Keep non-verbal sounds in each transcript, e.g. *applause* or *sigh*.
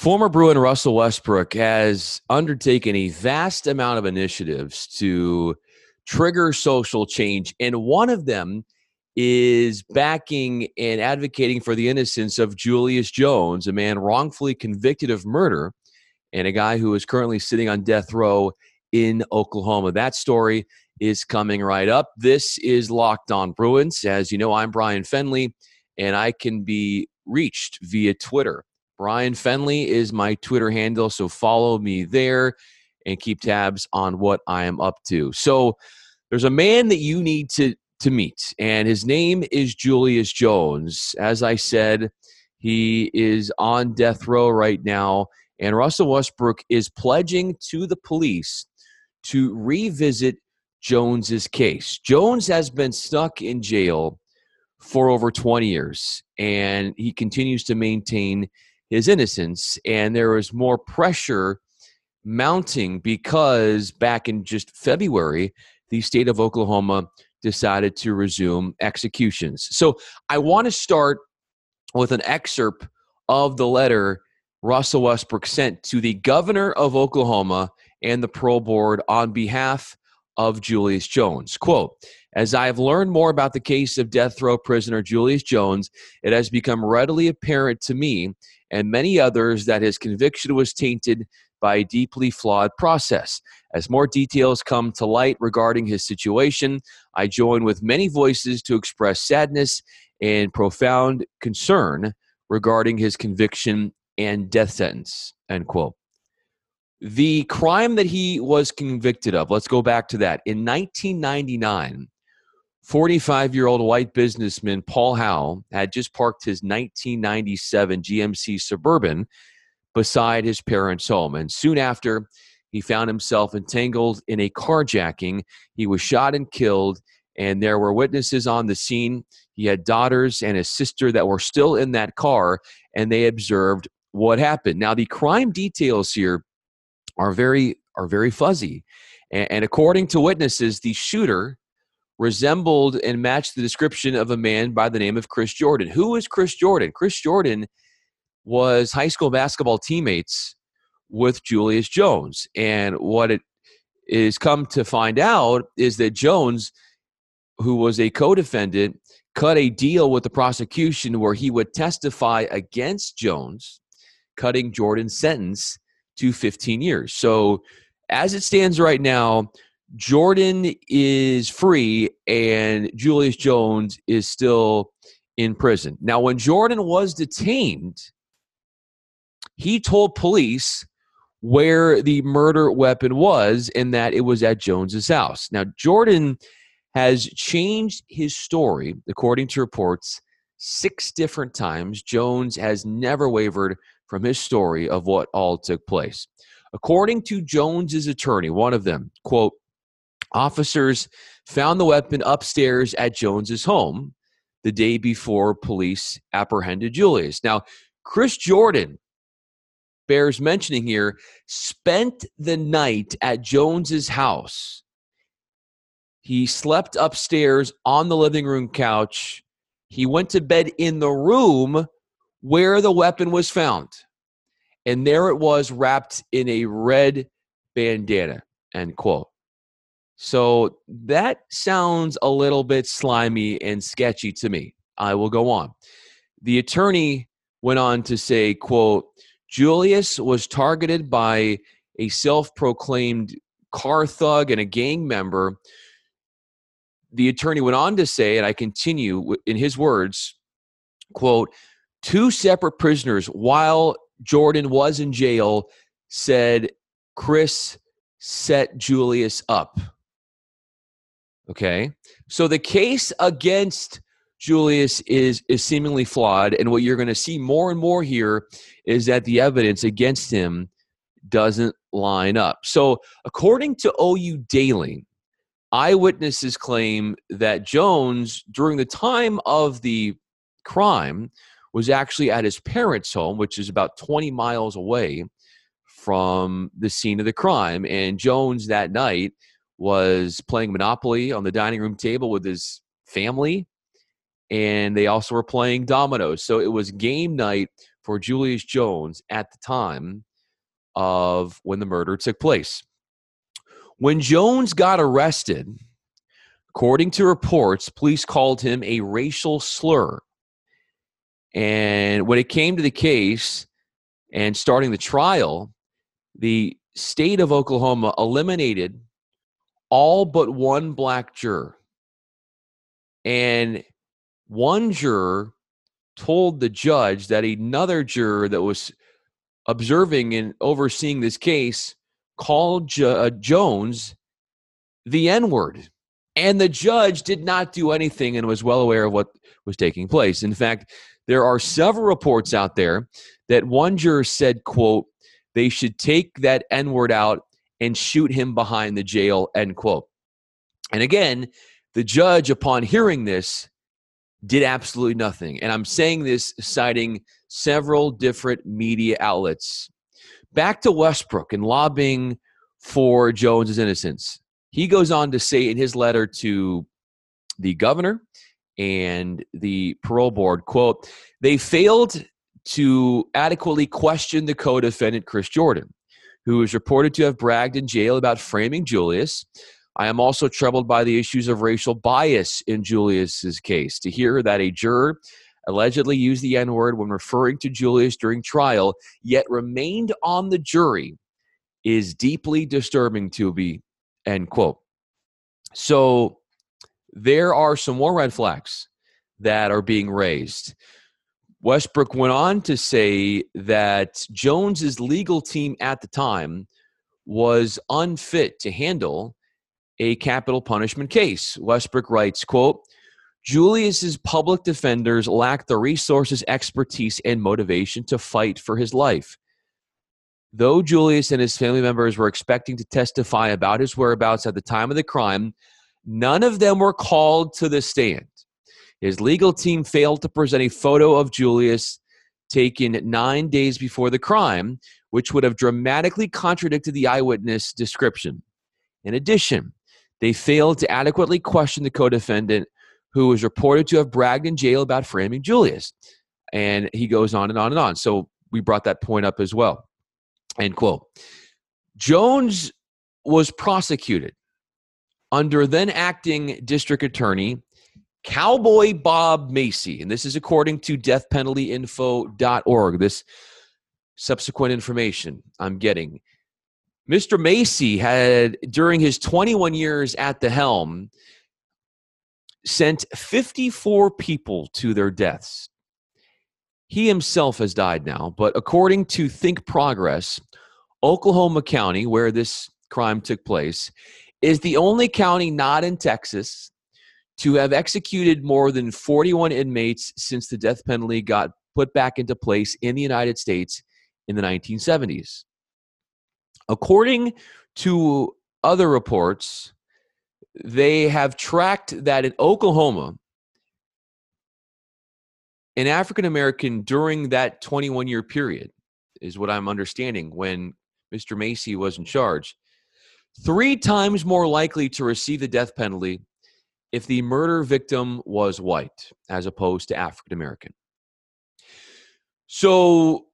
Former Bruin Russell Westbrook has undertaken a vast amount of initiatives to trigger social change, and one of them is backing and advocating for the innocence of Julius Jones, a man wrongfully convicted of murder and a guy who is currently sitting on death row in Oklahoma. That story is coming right up. This is Locked On Bruins. As you know, I'm Brian Fenley, and I can be reached via Twitter. Brian Fenley is my Twitter handle, so follow me there and keep tabs on what I am up to. So, there's a man that you need to to meet, and his name is Julius Jones. As I said, he is on death row right now, and Russell Westbrook is pledging to the police to revisit Jones's case. Jones has been stuck in jail for over 20 years, and he continues to maintain his innocence. And there is more pressure mounting because back in just February, the state of Oklahoma decided to resume executions. So I want to start with an excerpt of the letter Russell Westbrook sent to the governor of Oklahoma and the parole board on behalf of Julius Jones. Quote, as I have learned more about the case of death row prisoner Julius Jones, it has become readily apparent to me and many others that his conviction was tainted by a deeply flawed process. As more details come to light regarding his situation, I join with many voices to express sadness and profound concern regarding his conviction and death sentence. End quote. The crime that he was convicted of, let's go back to that. In 1999, 45 year old white businessman Paul Howell had just parked his 1997 GMC Suburban beside his parents' home. And soon after, he found himself entangled in a carjacking. He was shot and killed, and there were witnesses on the scene. He had daughters and a sister that were still in that car, and they observed what happened. Now, the crime details here are very are very fuzzy. And, and according to witnesses, the shooter resembled and matched the description of a man by the name of Chris Jordan. Who is Chris Jordan? Chris Jordan was high school basketball teammates with Julius Jones. And what it is come to find out is that Jones, who was a co defendant, cut a deal with the prosecution where he would testify against Jones, cutting Jordan's sentence to 15 years. So, as it stands right now, Jordan is free and Julius Jones is still in prison. Now, when Jordan was detained, he told police where the murder weapon was and that it was at Jones's house. Now, Jordan has changed his story, according to reports, six different times. Jones has never wavered from his story of what all took place. According to Jones's attorney, one of them, quote, officers found the weapon upstairs at Jones's home the day before police apprehended Julius. Now, Chris Jordan bears mentioning here spent the night at Jones's house. He slept upstairs on the living room couch. He went to bed in the room where the weapon was found. And there it was wrapped in a red bandana. End quote. So that sounds a little bit slimy and sketchy to me. I will go on. The attorney went on to say, quote, Julius was targeted by a self-proclaimed car thug and a gang member. The attorney went on to say, and I continue in his words, quote, two separate prisoners while Jordan was in jail said Chris set Julius up. Okay. So the case against Julius is is seemingly flawed and what you're going to see more and more here is that the evidence against him doesn't line up. So according to OU Daily, eyewitnesses claim that Jones during the time of the crime was actually at his parents' home, which is about 20 miles away from the scene of the crime. And Jones that night was playing Monopoly on the dining room table with his family. And they also were playing dominoes. So it was game night for Julius Jones at the time of when the murder took place. When Jones got arrested, according to reports, police called him a racial slur. And when it came to the case and starting the trial, the state of Oklahoma eliminated all but one black juror. And one juror told the judge that another juror that was observing and overseeing this case called uh, Jones the N word. And the judge did not do anything and was well aware of what was taking place. In fact, there are several reports out there that one juror said, quote, they should take that N word out and shoot him behind the jail, end quote. And again, the judge, upon hearing this, did absolutely nothing. And I'm saying this citing several different media outlets. Back to Westbrook and lobbying for Jones's innocence. He goes on to say in his letter to the governor and the parole board, quote, they failed to adequately question the co-defendant Chris Jordan, who is reported to have bragged in jail about framing Julius I am also troubled by the issues of racial bias in Julius's case. To hear that a juror allegedly used the N word when referring to Julius during trial, yet remained on the jury, is deeply disturbing to me. End quote. So there are some more red flags that are being raised. Westbrook went on to say that Jones's legal team at the time was unfit to handle a capital punishment case. Westbrook writes, quote, Julius's public defenders lacked the resources, expertise, and motivation to fight for his life. Though Julius and his family members were expecting to testify about his whereabouts at the time of the crime, none of them were called to the stand. His legal team failed to present a photo of Julius taken nine days before the crime, which would have dramatically contradicted the eyewitness description. In addition, they failed to adequately question the co defendant who was reported to have bragged in jail about framing Julius. And he goes on and on and on. So we brought that point up as well. End quote. Jones was prosecuted under then acting district attorney Cowboy Bob Macy. And this is according to deathpenaltyinfo.org. This subsequent information I'm getting. Mr. Macy had, during his 21 years at the helm, sent 54 people to their deaths. He himself has died now, but according to Think Progress, Oklahoma County, where this crime took place, is the only county not in Texas to have executed more than 41 inmates since the death penalty got put back into place in the United States in the 1970s. According to other reports, they have tracked that in Oklahoma, an African American during that 21 year period, is what I'm understanding when Mr. Macy was in charge, three times more likely to receive the death penalty if the murder victim was white as opposed to African American. So,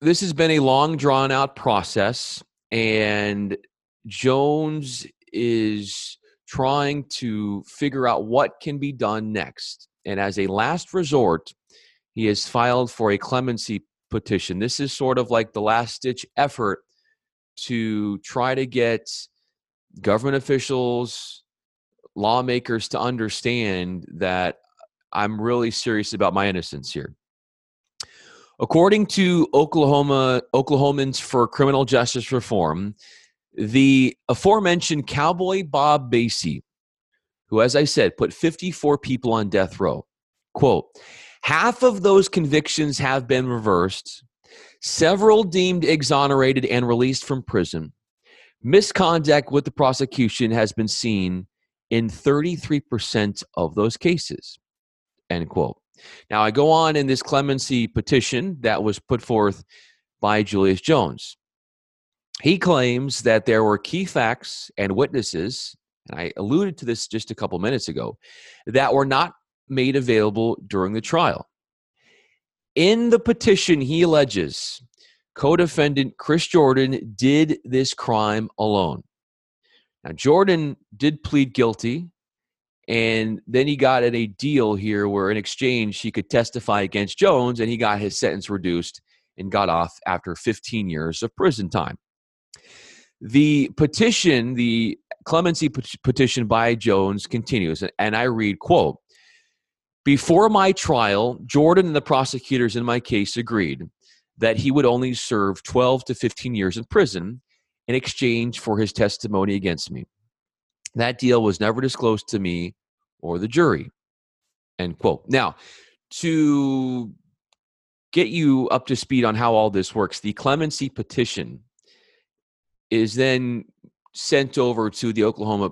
this has been a long, drawn out process and Jones is trying to figure out what can be done next. And as a last resort, he has filed for a clemency petition. This is sort of like the last ditch effort to try to get government officials, lawmakers to understand that I'm really serious about my innocence here. According to Oklahoma Oklahomans for Criminal Justice Reform, the aforementioned cowboy Bob Macy, who, as I said, put 54 people on death row, quote, half of those convictions have been reversed, several deemed exonerated and released from prison. Misconduct with the prosecution has been seen in 33% of those cases, end quote. Now, I go on in this clemency petition that was put forth by Julius Jones. He claims that there were key facts and witnesses, and I alluded to this just a couple minutes ago, that were not made available during the trial. In the petition, he alleges co defendant Chris Jordan did this crime alone. Now, Jordan did plead guilty, and then he got at a deal here where, in exchange, he could testify against Jones, and he got his sentence reduced and got off after 15 years of prison time. The petition, the clemency petition by Jones continues, and I read, quote, before my trial, Jordan and the prosecutors in my case agreed that he would only serve 12 to 15 years in prison in exchange for his testimony against me. That deal was never disclosed to me or the jury. End quote. Now, to get you up to speed on how all this works, the clemency petition is then sent over to the Oklahoma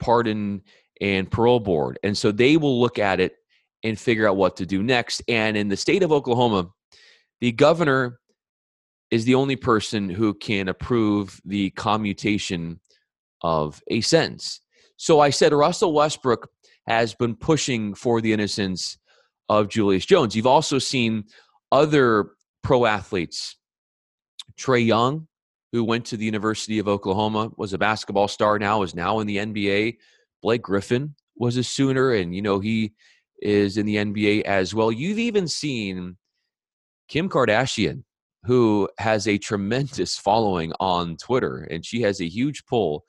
Pardon and Parole Board. And so they will look at it and figure out what to do next. And in the state of Oklahoma, the governor is the only person who can approve the commutation of a sentence. So I said Russell Westbrook has been pushing for the innocence of Julius Jones. You've also seen other pro athletes, Trae Young, who went to the University of Oklahoma, was a basketball star now, is now in the NBA. Blake Griffin was a Sooner, and you know he is in the NBA as well. You've even seen Kim Kardashian, who has a tremendous *laughs* following on Twitter, and she has a huge pull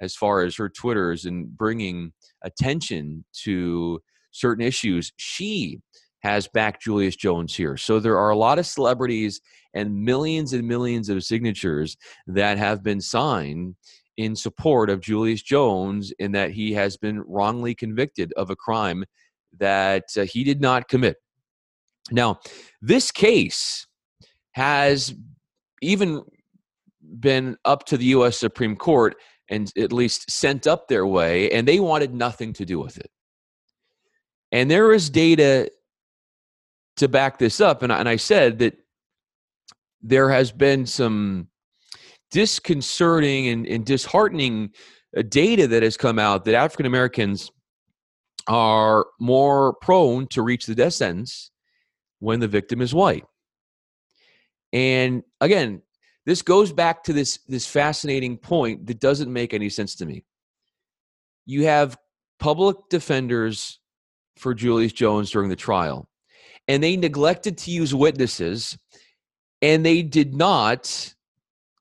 as far as her Twitters and bringing attention to certain issues. She has backed Julius Jones here. So there are a lot of celebrities and millions and millions of signatures that have been signed in support of Julius Jones in that he has been wrongly convicted of a crime that uh, he did not commit. Now, this case has even been up to the U.S. Supreme Court and at least sent up their way, and they wanted nothing to do with it. And there is data to back this up. And I, and I said that there has been some disconcerting and, and disheartening uh, data that has come out that African Americans are more prone to reach the death sentence when the victim is white. And again, this goes back to this this fascinating point that doesn't make any sense to me. You have public defenders for Julius Jones during the trial, and they neglected to use witnesses, and they did not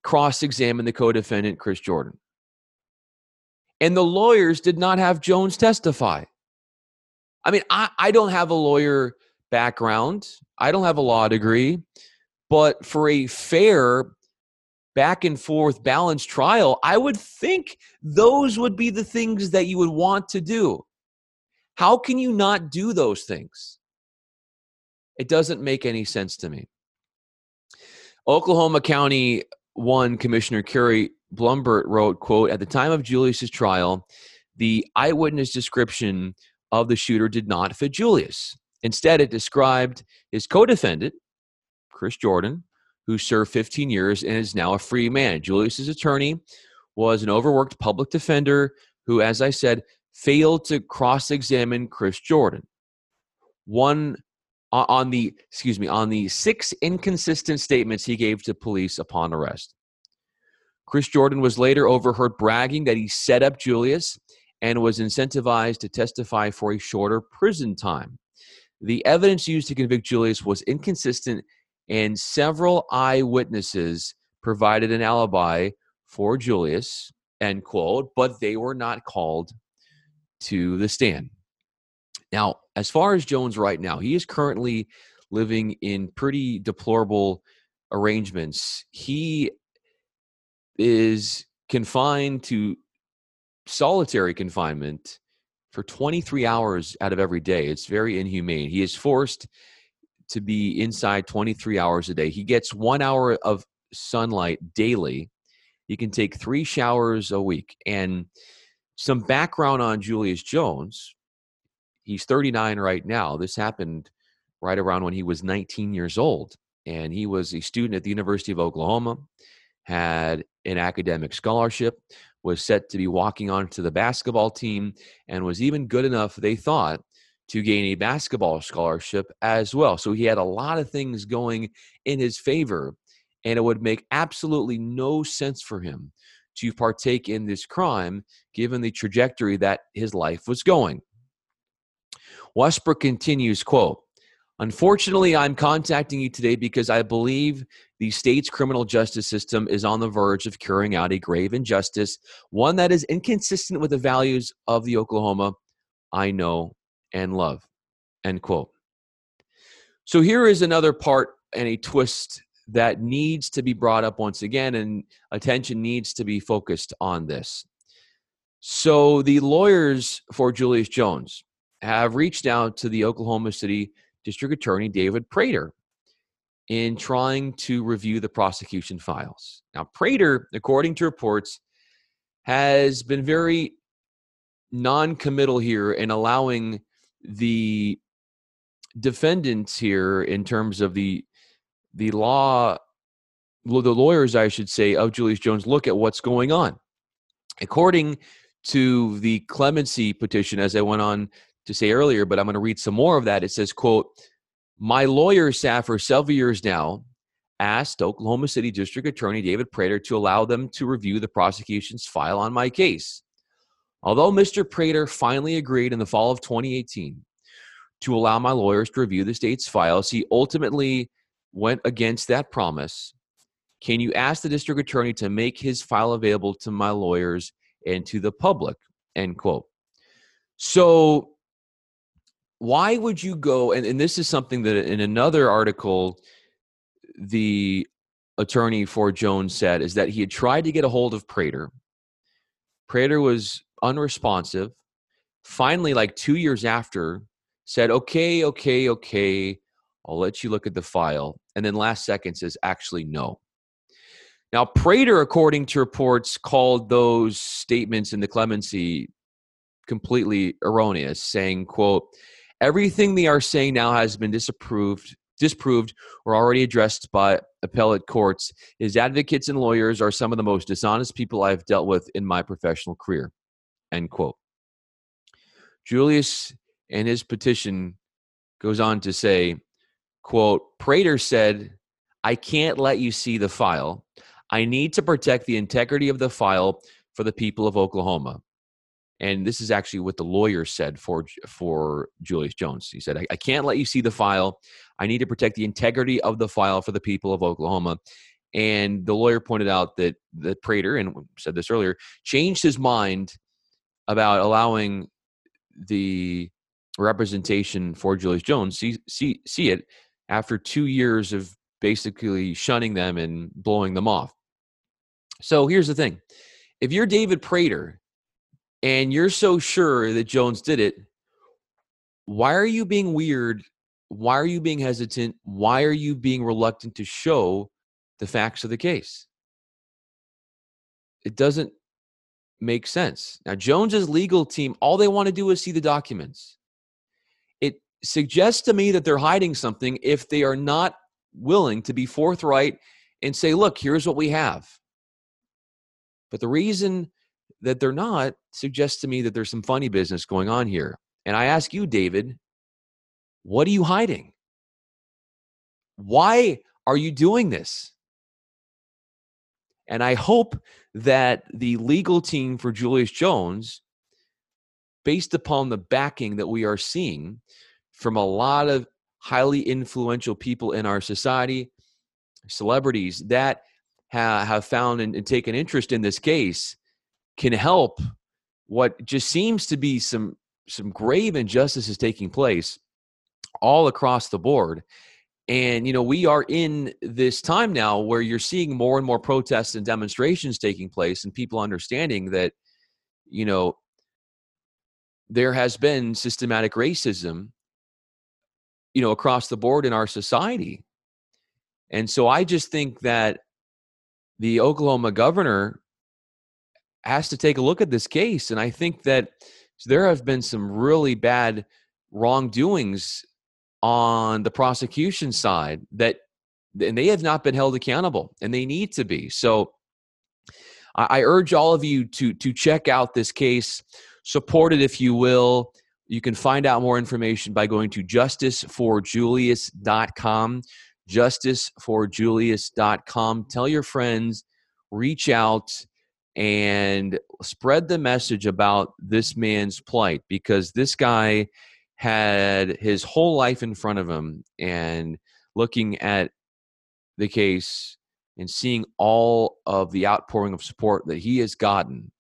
cross-examine the co-defendant Chris Jordan. And the lawyers did not have Jones testify. I mean, I, I don't have a lawyer background, I don't have a law degree, but for a fair back and forth balanced trial, I would think those would be the things that you would want to do. How can you not do those things? It doesn't make any sense to me. Oklahoma County 1 Commissioner Carrie Blumert wrote, quote, at the time of Julius's trial, the eyewitness description of the shooter did not fit Julius. Instead, it described his co defendant, Chris Jordan, who served 15 years and is now a free man. Julius's attorney was an overworked public defender who, as I said, failed to cross examine Chris Jordan. One on the excuse me on the six inconsistent statements he gave to police upon arrest. Chris Jordan was later overheard bragging that he set up Julius and was incentivized to testify for a shorter prison time. The evidence used to convict Julius was inconsistent, and several eyewitnesses provided an alibi for Julius, end quote, but they were not called to the stand. Now, as far as Jones right now, he is currently living in pretty deplorable arrangements. He is confined to solitary confinement for 23 hours out of every day. It's very inhumane. He is forced to be inside 23 hours a day. He gets one hour of sunlight daily. He can take three showers a week. And some background on Julius Jones. He's 39 right now. This happened right around when he was 19 years old. And he was a student at the University of Oklahoma, had an academic scholarship, was set to be walking onto the basketball team, and was even good enough, they thought, to gain a basketball scholarship as well. So he had a lot of things going in his favor, and it would make absolutely no sense for him to partake in this crime given the trajectory that his life was going. Westbrook continues, quote, Unfortunately, I'm contacting you today because I believe the state's criminal justice system is on the verge of carrying out a grave injustice, one that is inconsistent with the values of the Oklahoma I know and love. End quote. So here is another part and a twist that needs to be brought up once again, and attention needs to be focused on this. So the lawyers for Julius Jones have reached out to the Oklahoma City District Attorney David Prater in trying to review the prosecution files. Now, Prater, according to reports, has been very non committal here in allowing the defendants here in terms of the the law the lawyers i should say of julius jones look at what's going on according to the clemency petition as i went on to say earlier but i'm going to read some more of that it says quote my lawyer staff for several years now asked oklahoma city district attorney david prater to allow them to review the prosecution's file on my case Although Mr. Prater finally agreed in the fall of 2018 to allow my lawyers to review the state's files, he ultimately went against that promise. Can you ask the district attorney to make his file available to my lawyers and to the public? End quote. So, why would you go? And, and this is something that in another article, the attorney for Jones said is that he had tried to get a hold of Prater. Prater was unresponsive. Finally, like two years after, said, okay, okay, okay, I'll let you look at the file. And then last second says, actually, no. Now, Prater, according to reports, called those statements in the clemency completely erroneous, saying, quote, everything they are saying now has been disapproved disproved or already addressed by appellate courts. His advocates and lawyers are some of the most dishonest people I've dealt with in my professional career. End quote. Julius in his petition goes on to say, quote, Prater said, I can't let you see the file. I need to protect the integrity of the file for the people of Oklahoma. And this is actually what the lawyer said for for Julius Jones. He said, I, I can't let you see the file. I need to protect the integrity of the file for the people of Oklahoma. And the lawyer pointed out that the Prater, and said this earlier, changed his mind about allowing the representation for Julius Jones see see see it after two years of basically shunning them and blowing them off. So here's the thing: if you're David Prater and you're so sure that Jones did it, why are you being weird? Why are you being hesitant? Why are you being reluctant to show the facts of the case? It doesn't make sense. Now, Jones's legal team, all they want to do is see the documents. It suggests to me that they're hiding something if they are not willing to be forthright and say, look, here's what we have. But the reason that they're not suggests to me that there's some funny business going on here. And I ask you, David, what are you hiding? Why are you doing this? And I hope that the legal team for Julius Jones, based upon the backing that we are seeing from a lot of highly influential people in our society, celebrities that have found and, taken interest in this case, can help what just seems to be some some grave injustices taking place all across the board and, you know, we are in this time now where you're seeing more and more protests and demonstrations taking place and people understanding that, you know, there has been systematic racism, you know, across the board in our society. And so I just think that the Oklahoma governor has to take a look at this case. And I think that there have been some really bad wrongdoings on the prosecution side that and they have not been held accountable and they need to be so I, I urge all of you to to check out this case support it if you will You can find out more information by going to justiceforjulius.com. Justiceforjulius.com. Tell your friends, reach out, and spread the message about this man's plight because this guy had his whole life in front of him and looking at the case and seeing all of the outpouring of support that he has gotten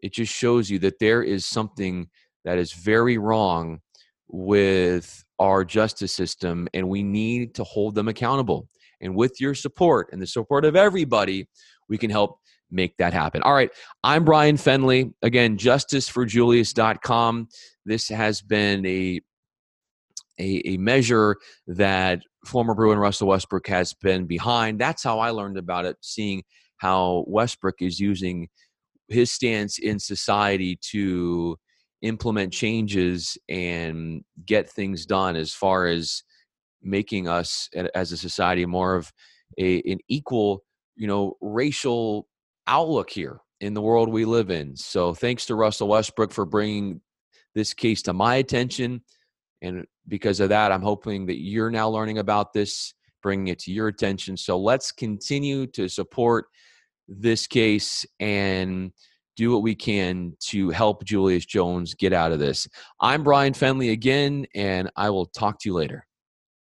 it just shows you that there is something that is very wrong with our justice system and we need to hold them accountable. And with your support and the support of everybody we can help make that happen. All right. I'm Brian Fenley. Again, justiceforjulius.com. This has been a, a, a measure that former Bruin Russell Westbrook has been behind. That's how I learned about it, seeing how Westbrook is using his stance in society to implement changes and get things done as far as making us as a society more of a, an equal you know racial outlook here in the world we live in. So thanks to Russell Westbrook for bringing this case to my attention. And because of that, I'm hoping that you're now learning about this, bringing it to your attention. So let's continue to support this case and do what we can to help Julius Jones get out of this. I'm Brian Fenley again, and I will talk to you later.